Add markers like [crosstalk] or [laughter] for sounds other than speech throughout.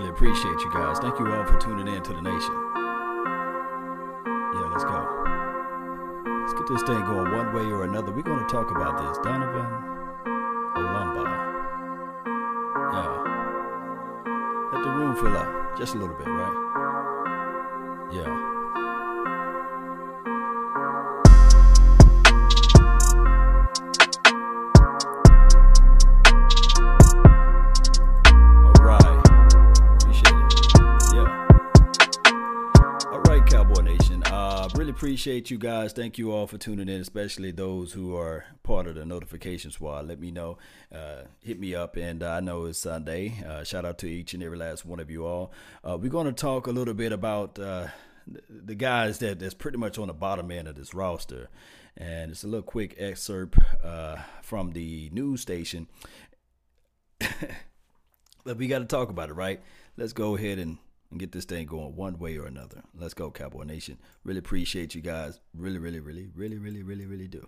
Really appreciate you guys. Thank you all for tuning in to the nation. Yeah, let's go. Let's get this thing going one way or another. We're going to talk about this. Donovan Olumba. Yeah. Let the room fill up just a little bit, right? Appreciate you guys. Thank you all for tuning in, especially those who are part of the notification squad. Let me know. Uh, hit me up, and I know it's Sunday. Uh, shout out to each and every last one of you all. Uh, we're going to talk a little bit about uh, the guys that that's pretty much on the bottom end of this roster, and it's a little quick excerpt uh, from the news station. [coughs] but we got to talk about it, right? Let's go ahead and and get this thing going one way or another. Let's go, Cowboy Nation. Really appreciate you guys. Really, really, really, really, really, really, really do.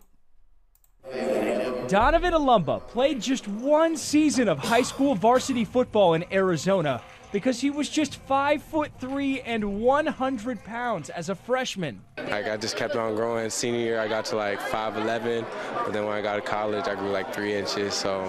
Donovan Olumba played just one season of high school varsity football in Arizona because he was just five foot three and 100 pounds as a freshman. Like I just kept on growing. Senior year, I got to like 5'11", but then when I got to college, I grew like three inches. So,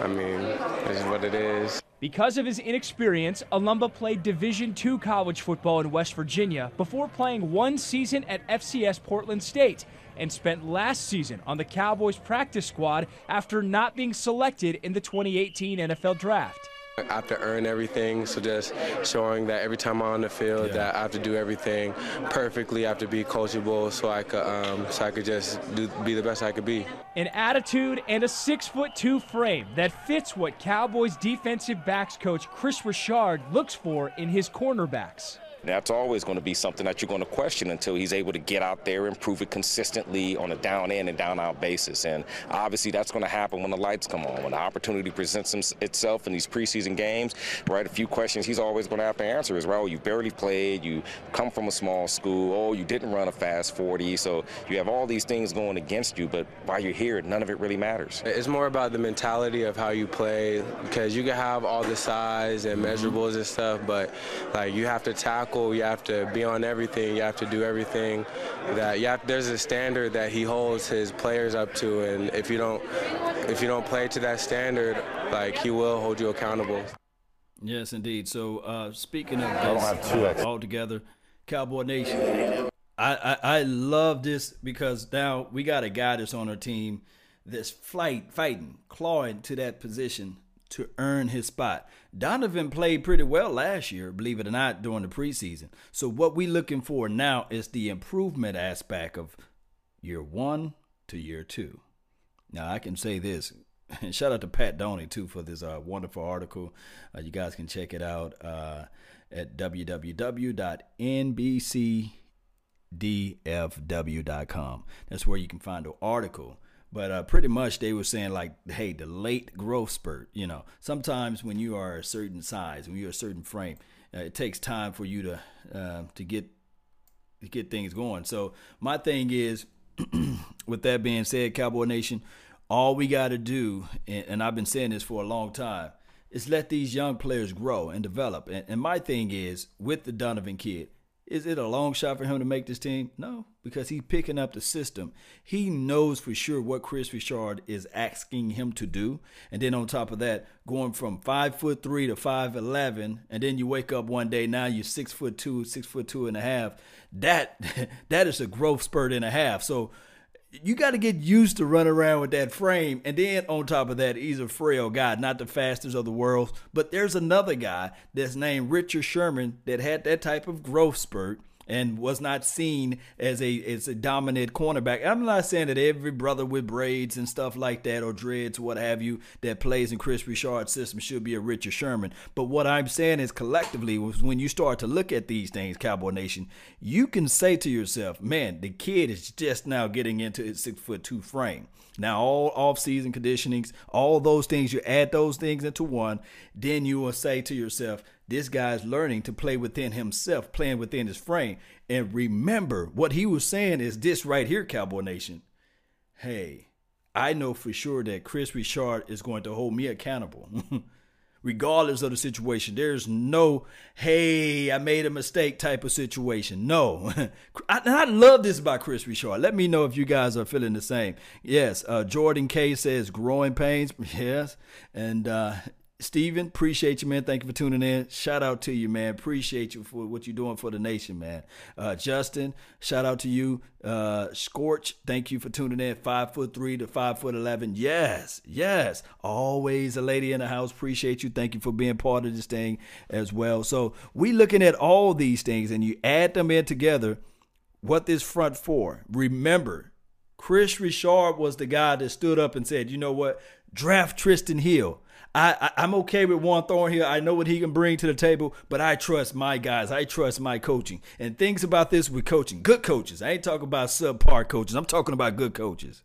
I mean, is what it is. Because of his inexperience, Olumba played Division II college football in West Virginia before playing one season at FCS Portland State and spent last season on the Cowboys practice squad after not being selected in the 2018 NFL Draft. I have to earn everything, so just showing that every time I'm on the field yeah. that I have to do everything perfectly. I have to be coachable, so I could um, so I could just do, be the best I could be. An attitude and a six foot two frame that fits what Cowboys defensive backs coach Kris Richard looks for in his cornerbacks. That's always going to be something that you're going to question until he's able to get out there and prove it consistently on a down in and down out basis. And obviously, that's going to happen when the lights come on, when the opportunity presents itself in these preseason games. Right, a few questions he's always going to have to answer is, well, you barely played, you come from a small school, oh, you didn't run a fast 40, so you have all these things going against you. But while you're here, none of it really matters. It's more about the mentality of how you play because you can have all the size and measurables and stuff, but like you have to tackle tackle, you have to be on everything, you have to do everything that you have, there's a standard that he holds his players up to and if you don't if you don't play to that standard, like he will hold you accountable. Yes, indeed. So uh, speaking of this uh, all together, Cowboy Nation, I, I, I love this because now we got a guy that's on our team that's flight fighting, clawing to that position to earn his spot. Donovan played pretty well last year, believe it or not, during the preseason. So what we're looking for now is the improvement aspect of year one to year two. Now I can say this, and [laughs] shout out to Pat Doney too for this uh, wonderful article. Uh, you guys can check it out uh, at www.nbcdfw.com. That's where you can find the article but uh, pretty much they were saying like, hey, the late growth spurt. You know, sometimes when you are a certain size, when you're a certain frame, uh, it takes time for you to uh, to get to get things going. So my thing is, [clears throat] with that being said, Cowboy Nation, all we got to do, and, and, I've been saying this for a long time, is let these young players grow and develop. And, and my thing is with the Donovan kid is it a long shot for him to make this team? No, because he's picking up the system. He knows for sure what Kris Richard is asking him to do. And then on top of that, going from five foot three to five eleven, and then you wake up one day, now you're six foot two, six foot two and a half. That [laughs] that is a growth spurt and a half. So you got to get used to running around with that frame. And then on top of that, he's a frail guy, not the fastest of the world. But there's another guy that's named Richard Sherman that had that type of growth spurt and was not seen as a as a dominant cornerback. I'm not saying that every brother with braids and stuff like that or dreads, what have you, that plays in Kris Richard's system should be a Richard Sherman. But what I'm saying is collectively was when you start to look at these things, Cowboy Nation, you can say to yourself, man, the kid is just now getting into his six foot two frame. Now, all off-season conditionings, all those things, you add those things into one, then you will say to yourself, this guy's learning to play within himself, playing within his frame. And remember, what he was saying is this right here, Cowboy Nation. Hey, I know for sure that Kris Richard is going to hold me accountable. [laughs] regardless of the situation. There's no, hey, I made a mistake type of situation. No. [laughs] I, and I love this about Kris Richard. Let me know if you guys are feeling the same. Yes, uh, Jordan K says growing pains. [laughs] Yes. And uh, Steven, appreciate you, man. Thank you for tuning in. Shout out to you, man. Appreciate you for what you're doing for the nation, man. Uh, Justin, shout out to you. Uh, Scorch, thank you for tuning in. Five foot three to five foot eleven. Yes, yes. Always a lady in the house. Appreciate you. Thank you for being part of this thing as well. So we looking at all these things, and you add them in together. What this front for? Remember, Kris Richard was the guy that stood up and said, "You know what? Draft Trysten Hill." I, I am okay with Juan Thornhill. I know what he can bring to the table, but I trust my guys. I trust my coaching. And things about this with coaching, good coaches. I ain't talking about subpar coaches. I'm talking about good coaches.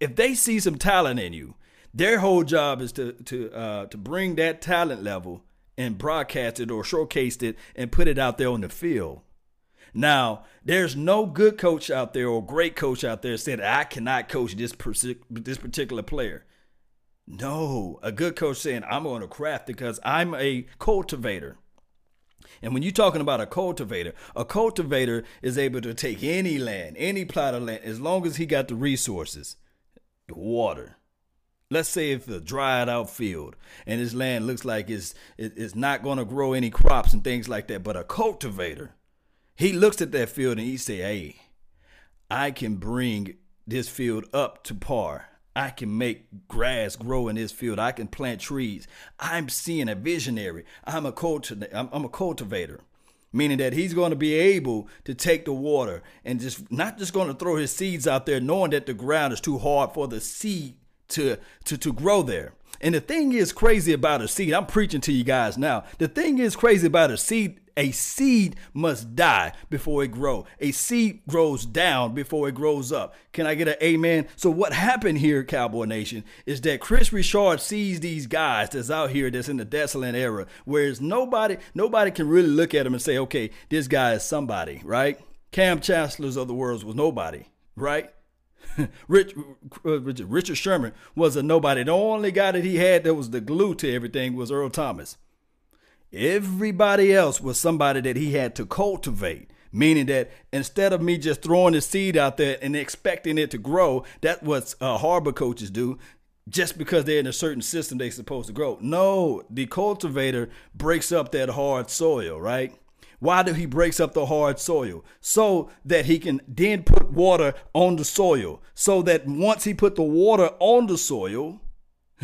If they see some talent in you, their whole job is to to uh, to bring that talent level and broadcast it or showcase it and put it out there on the field. Now, there's no good coach out there or great coach out there saying I cannot coach this this particular player. No, a good coach saying, I'm going to craft because I'm a cultivator. And when you're talking about a cultivator, a cultivator is able to take any land, any plot of land, as long as he got the resources, the water. Let's say if a dried out field and his land looks like it's, it's not going to grow any crops and things like that, but a cultivator, he looks at that field and he say, hey, I can bring this field up to par. I can make grass grow in this field. I can plant trees. I'm seeing a visionary. I'm a cultivator. I'm a cultivator, meaning that he's going to be able to take the water and just not just going to throw his seeds out there, knowing that the ground is too hard for the seed to to to grow there. And the thing is crazy about a seed. I'm preaching to you guys now. The thing is crazy about a seed a seed must die before it grow. A seed grows down before it grows up. Can I get an amen? So what happened here, Cowboy Nation, is that Kris Richard sees these guys that's out here that's in the desolate era, whereas nobody nobody can really look at them and say, okay, this guy is somebody, right? Kam Chancellors of the world was nobody, right? [laughs] Rich, uh, Richard Sherman was a nobody. The only guy that he had that was the glue to everything was Earl Thomas. Everybody else was somebody that he had to cultivate. Meaning that instead of me just throwing the seed out there and expecting it to grow, that's what uh, harbor coaches do. Just because they're in a certain system, they're supposed to grow. No, the cultivator breaks up that hard soil, right? Why do he breaks up the hard soil? So that he can then put water on the soil. So that once he put the water on the soil,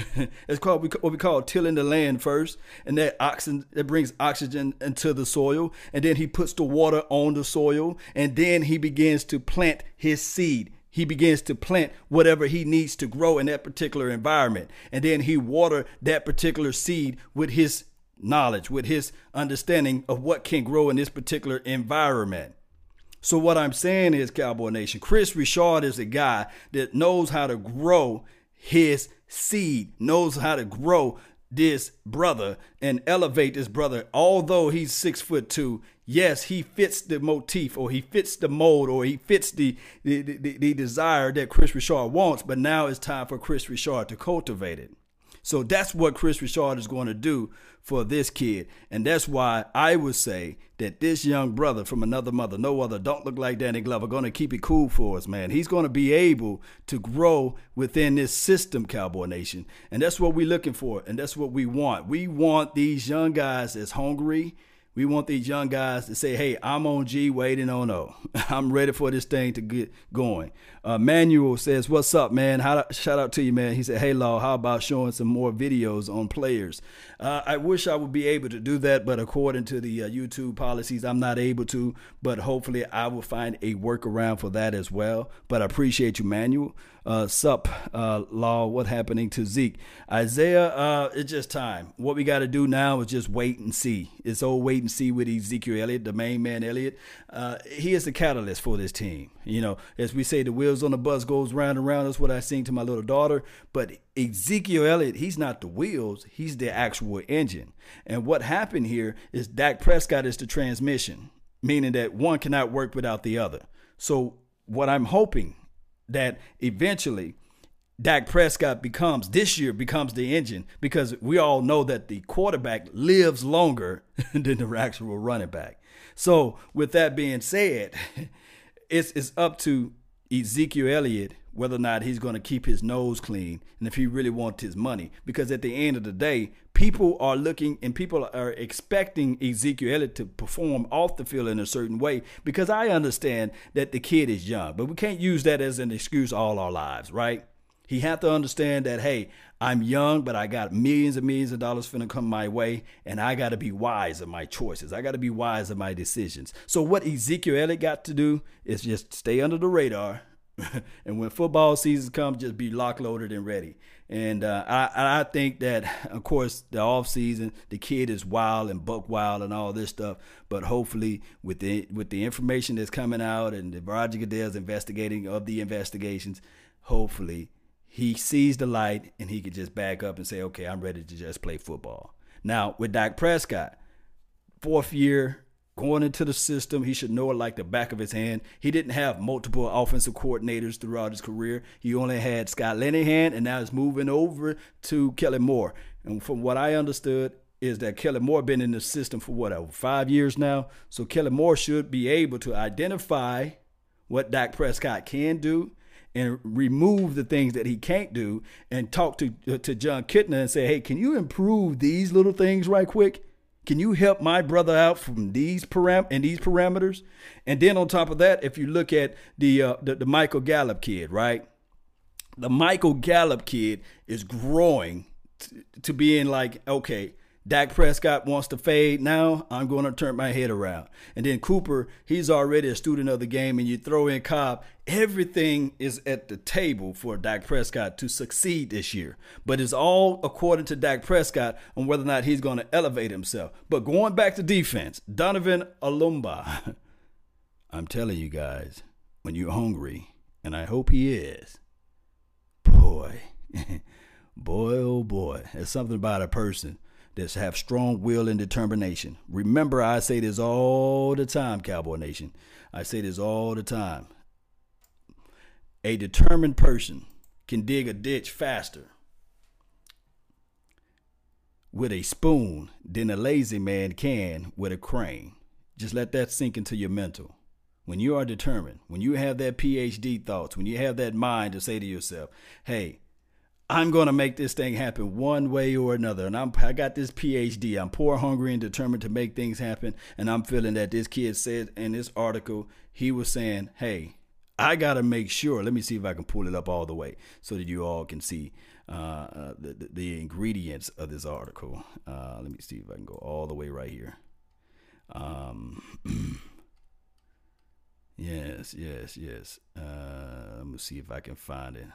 [laughs] it's called what we call tilling the land first, and that oxygen that brings oxygen into the soil, and then he puts the water on the soil, and then he begins to plant his seed. He begins to plant whatever he needs to grow in that particular environment, and then he water that particular seed with his knowledge, with his understanding of what can grow in this particular environment. So what I'm saying is, Cowboy Nation, Kris Richard is a guy that knows how to grow his seed, knows how to grow this brother and elevate this brother. Although he's six foot two, yes, he fits the motif or he fits the mold or he fits the the, the, the desire that Kris Richard wants. But now it's time for Kris Richard to cultivate it. So that's what Kris Richard is going to do for this kid. And that's why I would say that this young brother from another mother, no other, don't look like Danny Glover, going to keep it cool for us, man. He's going to be able to grow within this system, Cowboy Nation. And that's what we're looking for. And that's what we want. We want these young guys as hungry we want these young guys to say, hey, I'm on G waiting on O. [laughs] I'm ready for this thing to get going. Uh, Manuel says, what's up, man? How, shout out to you, man. He said, hey, Law, how about showing some more videos on players? Uh, I wish I would be able to do that, but according to the uh, YouTube policies, I'm not able to. But hopefully, I will find a workaround for that as well. But I appreciate you, Manuel. Uh, sup, uh, Law, what happening to Zeke? Isaiah, uh, it's just time. What we got to do now is just wait and see. It's all wait and see with Ezekiel Elliott, the main man Elliott. Uh, he is the catalyst for this team. You know, as we say, the wheels on the bus goes round and round. That's what I sing to my little daughter. But Ezekiel Elliott, he's not the wheels. He's the actual engine. And what happened here is Dak Prescott is the transmission, meaning that one cannot work without the other. So what I'm hoping that eventually Dak Prescott becomes this year becomes the engine because we all know that the quarterback lives longer [laughs] than the actual running back. So with that being said, [laughs] it's it's up to Ezekiel Elliott whether or not he's going to keep his nose clean and if he really wants his money. Because at the end of the day, people are looking and people are expecting Ezekiel Elliott to perform off the field in a certain way because I understand that the kid is young, but we can't use that as an excuse all our lives, right? He had to understand that, hey, I'm young, but I got millions and millions of dollars finna come my way, and I got to be wise in my choices. I got to be wise in my decisions. So what Ezekiel Elliott got to do is just stay under the radar, [laughs] and when football season comes, just be lock loaded and ready. And uh, I, I think that, [laughs] of course, the off season, the kid is wild and buck wild and all this stuff. But hopefully, with the with the information that's coming out and the Roger Goodell's investigating of the investigations, hopefully he sees the light and he could just back up and say, okay, I'm ready to just play football. Now, with Dak Prescott, fourth year, going into the system, he should know it like the back of his hand. He didn't have multiple offensive coordinators throughout his career. He only had Scott Linehan, and now he's moving over to Kellen Moore. And from what I understood, is that Kellen Moore been in the system for what over five years now. So Kellen Moore should be able to identify what Dak Prescott can do and remove the things that he can't do and talk to uh, to Jon Kitna and say, "Hey, can you improve these little things right quick? Can you help my brother out from these param and these parameters?" And then on top of that, if you look at the uh, the, the Michael Gallup kid, right? The Michael Gallup kid is growing to, to being like, okay, Dak Prescott wants to fade. Now I'm going to turn my head around. And then Cooper, he's already a student of the game, and you throw in Cobb. Everything is at the table for Dak Prescott to succeed this year. But it's all according to Dak Prescott on whether or not he's going to elevate himself. But going back to defense, Donovan Olumba, [laughs] I'm telling you guys, when you're hungry, and I hope he is, boy, [laughs] boy, oh boy, there's something about a person that have strong will and determination. Remember, I say this all the time, Cowboy Nation. I say this all the time. A determined person can dig a ditch faster with a spoon than a lazy man can with a crane. Just let that sink into your mental. When you are determined, when you have that PhD thoughts, when you have that mind to say to yourself, hey, I'm going to make this thing happen one way or another. And I'm, I got this PhD. I'm poor, hungry, and determined to make things happen. And I'm feeling that this kid said in this article, he was saying, hey, I got to make sure. Let me see if I can pull it up all the way so that you all can see uh, uh, the, the, ingredients of this article. Uh, let me see if I can go all the way right here. Um, [clears throat] yes, yes, yes. Uh, let me see if I can find it.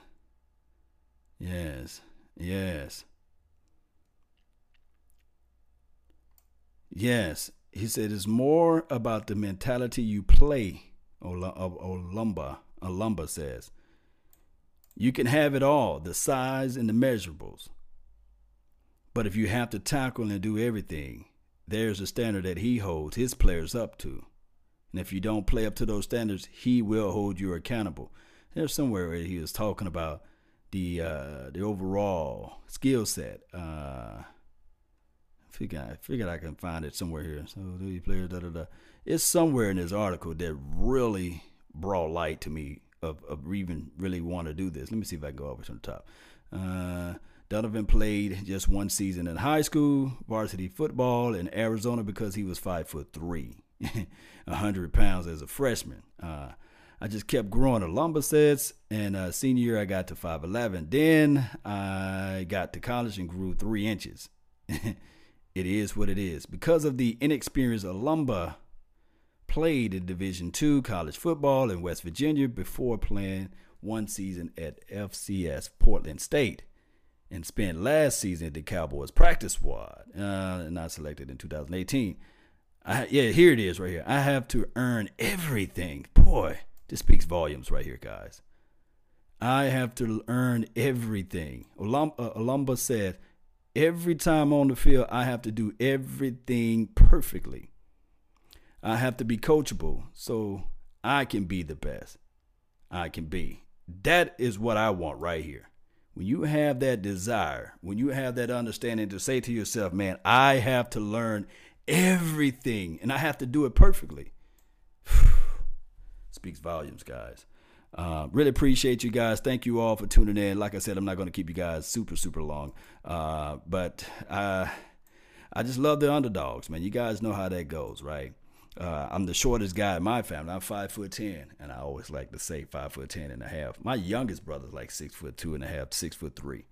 Yes, yes. Yes, he said it's more about the mentality you play, uh, Olumba, Olumba says. You can have it all, the size and the measurables. But if you have to tackle and do everything, there's a standard that he holds his players up to. And if you don't play up to those standards, he will hold you accountable. There's somewhere where he was talking about the uh, the overall skill set. Uh, I figure I figured I can find it somewhere here. So the players, da da da. It's somewhere in this article that really brought light to me of, of even really want to do this. Let me see if I can go over to the top. Uh, Donovan played just one season in high school varsity football in Arizona because he was five foot three, [laughs] hundred pounds as a freshman. Uh, I just kept growing. Olumba sets. and uh, senior year I got to 5'11. Then I got to college and grew three inches. [laughs] it is what it is. Because of the inexperienced Olumba played in Division two college football in West Virginia before playing one season at FCS Portland State and spent last season at the Cowboys practice squad, uh, not selected in 2018. I, yeah, here it is right here. I have to earn everything. Boy, this speaks volumes right here, guys. I have to earn everything. Olumba uh, said, every time on the field, I have to do everything perfectly. I have to be coachable so I can be the best I can be. That is what I want right here. when you have that desire, when you have that understanding to say to yourself, man, I have to learn everything and I have to do it perfectly. Speaks volumes, guys. Uh, really appreciate you guys. Thank you all for tuning in. Like I said, I'm not going to keep you guys super, super long. Uh, but uh, I just love the underdogs, man. You guys know how that goes, right? Uh, I'm the shortest guy in my family. I'm five foot ten, and I always like to say five foot ten and a half. My youngest brother's like six foot two and a half, six foot three,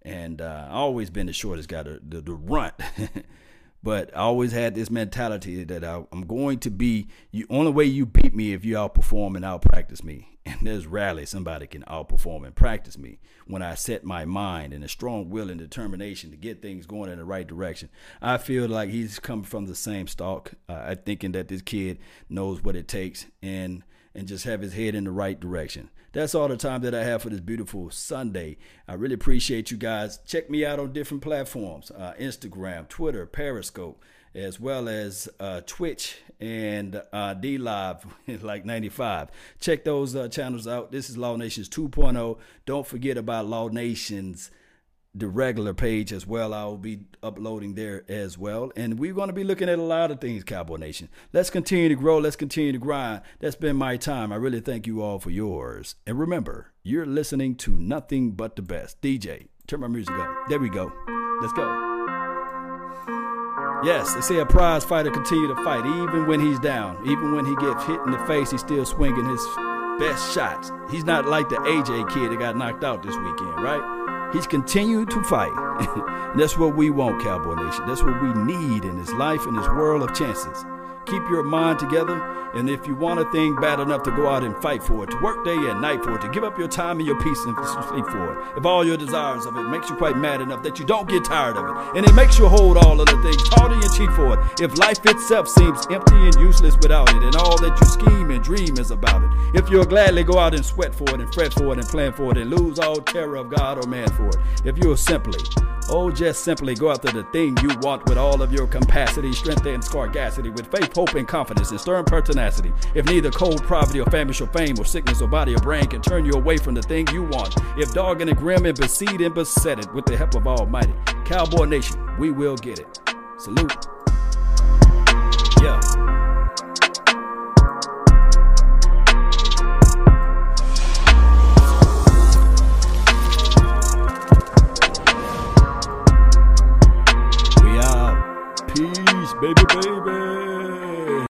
and uh, I always been the shortest guy to, to, to runt. [laughs] but I always had this mentality that I, am going to be. The only way you beat me if you outperform and outpractice me. [laughs] And there's rarely somebody can outperform and practice me when I set my mind and a strong will and determination to get things going in the right direction. I feel like he's come from the same stock. Uh, I thinking that this kid knows what it takes and and just have his head in the right direction. That's all the time that I have for this beautiful Sunday. I really appreciate you guys. Check me out on different platforms uh, Instagram, Twitter, Periscope, as well as uh, Twitch and uh, D Live [laughs] like 95. Check those uh, channels out. This is Law Nations 2.0. Don't forget about Law Nations the regular page as well. I will be uploading there as well. And we're going to be looking at a lot of things, Cowboy Nation. Let's continue to grow. Let's continue to grind. That's been my time. I really thank you all for yours. And remember, you're listening to nothing but the best. DJ, turn my music up. There we go. Let's go. Yes, they say a prize fighter continue to fight even when he's down. Even when he gets hit in the face, he's still swinging his best shots. He's not like the AJ kid that got knocked out this weekend, right? He's continued to fight. [laughs] that's what we want, Cowboy Nation. That's what we need in this life, in this world of chances. Keep your mind together, and if you want a thing bad enough to go out and fight for it, to work day and night for it, to give up your time and your peace and sleep for it, if all your desires of it makes you quite mad enough that you don't get tired of it, and it makes you hold all of the things, party and cheat for it, if life itself seems empty and useless without it, and all that you scheme and dream is about it, if you'll gladly go out and sweat for it, and fret for it, and plan for it, and lose all terror of God or man for it, if you'll simply Oh, just simply go after the thing you want with all of your capacity, strength, and scarcity, with faith, hope, and confidence, and stern pertinacity. If neither cold poverty or famish or fame or sickness or body or brain can turn you away from the thing you want, if dogging and grim and besieged and beset it with the help of Almighty, Cowboy Nation, we will get it. Salute.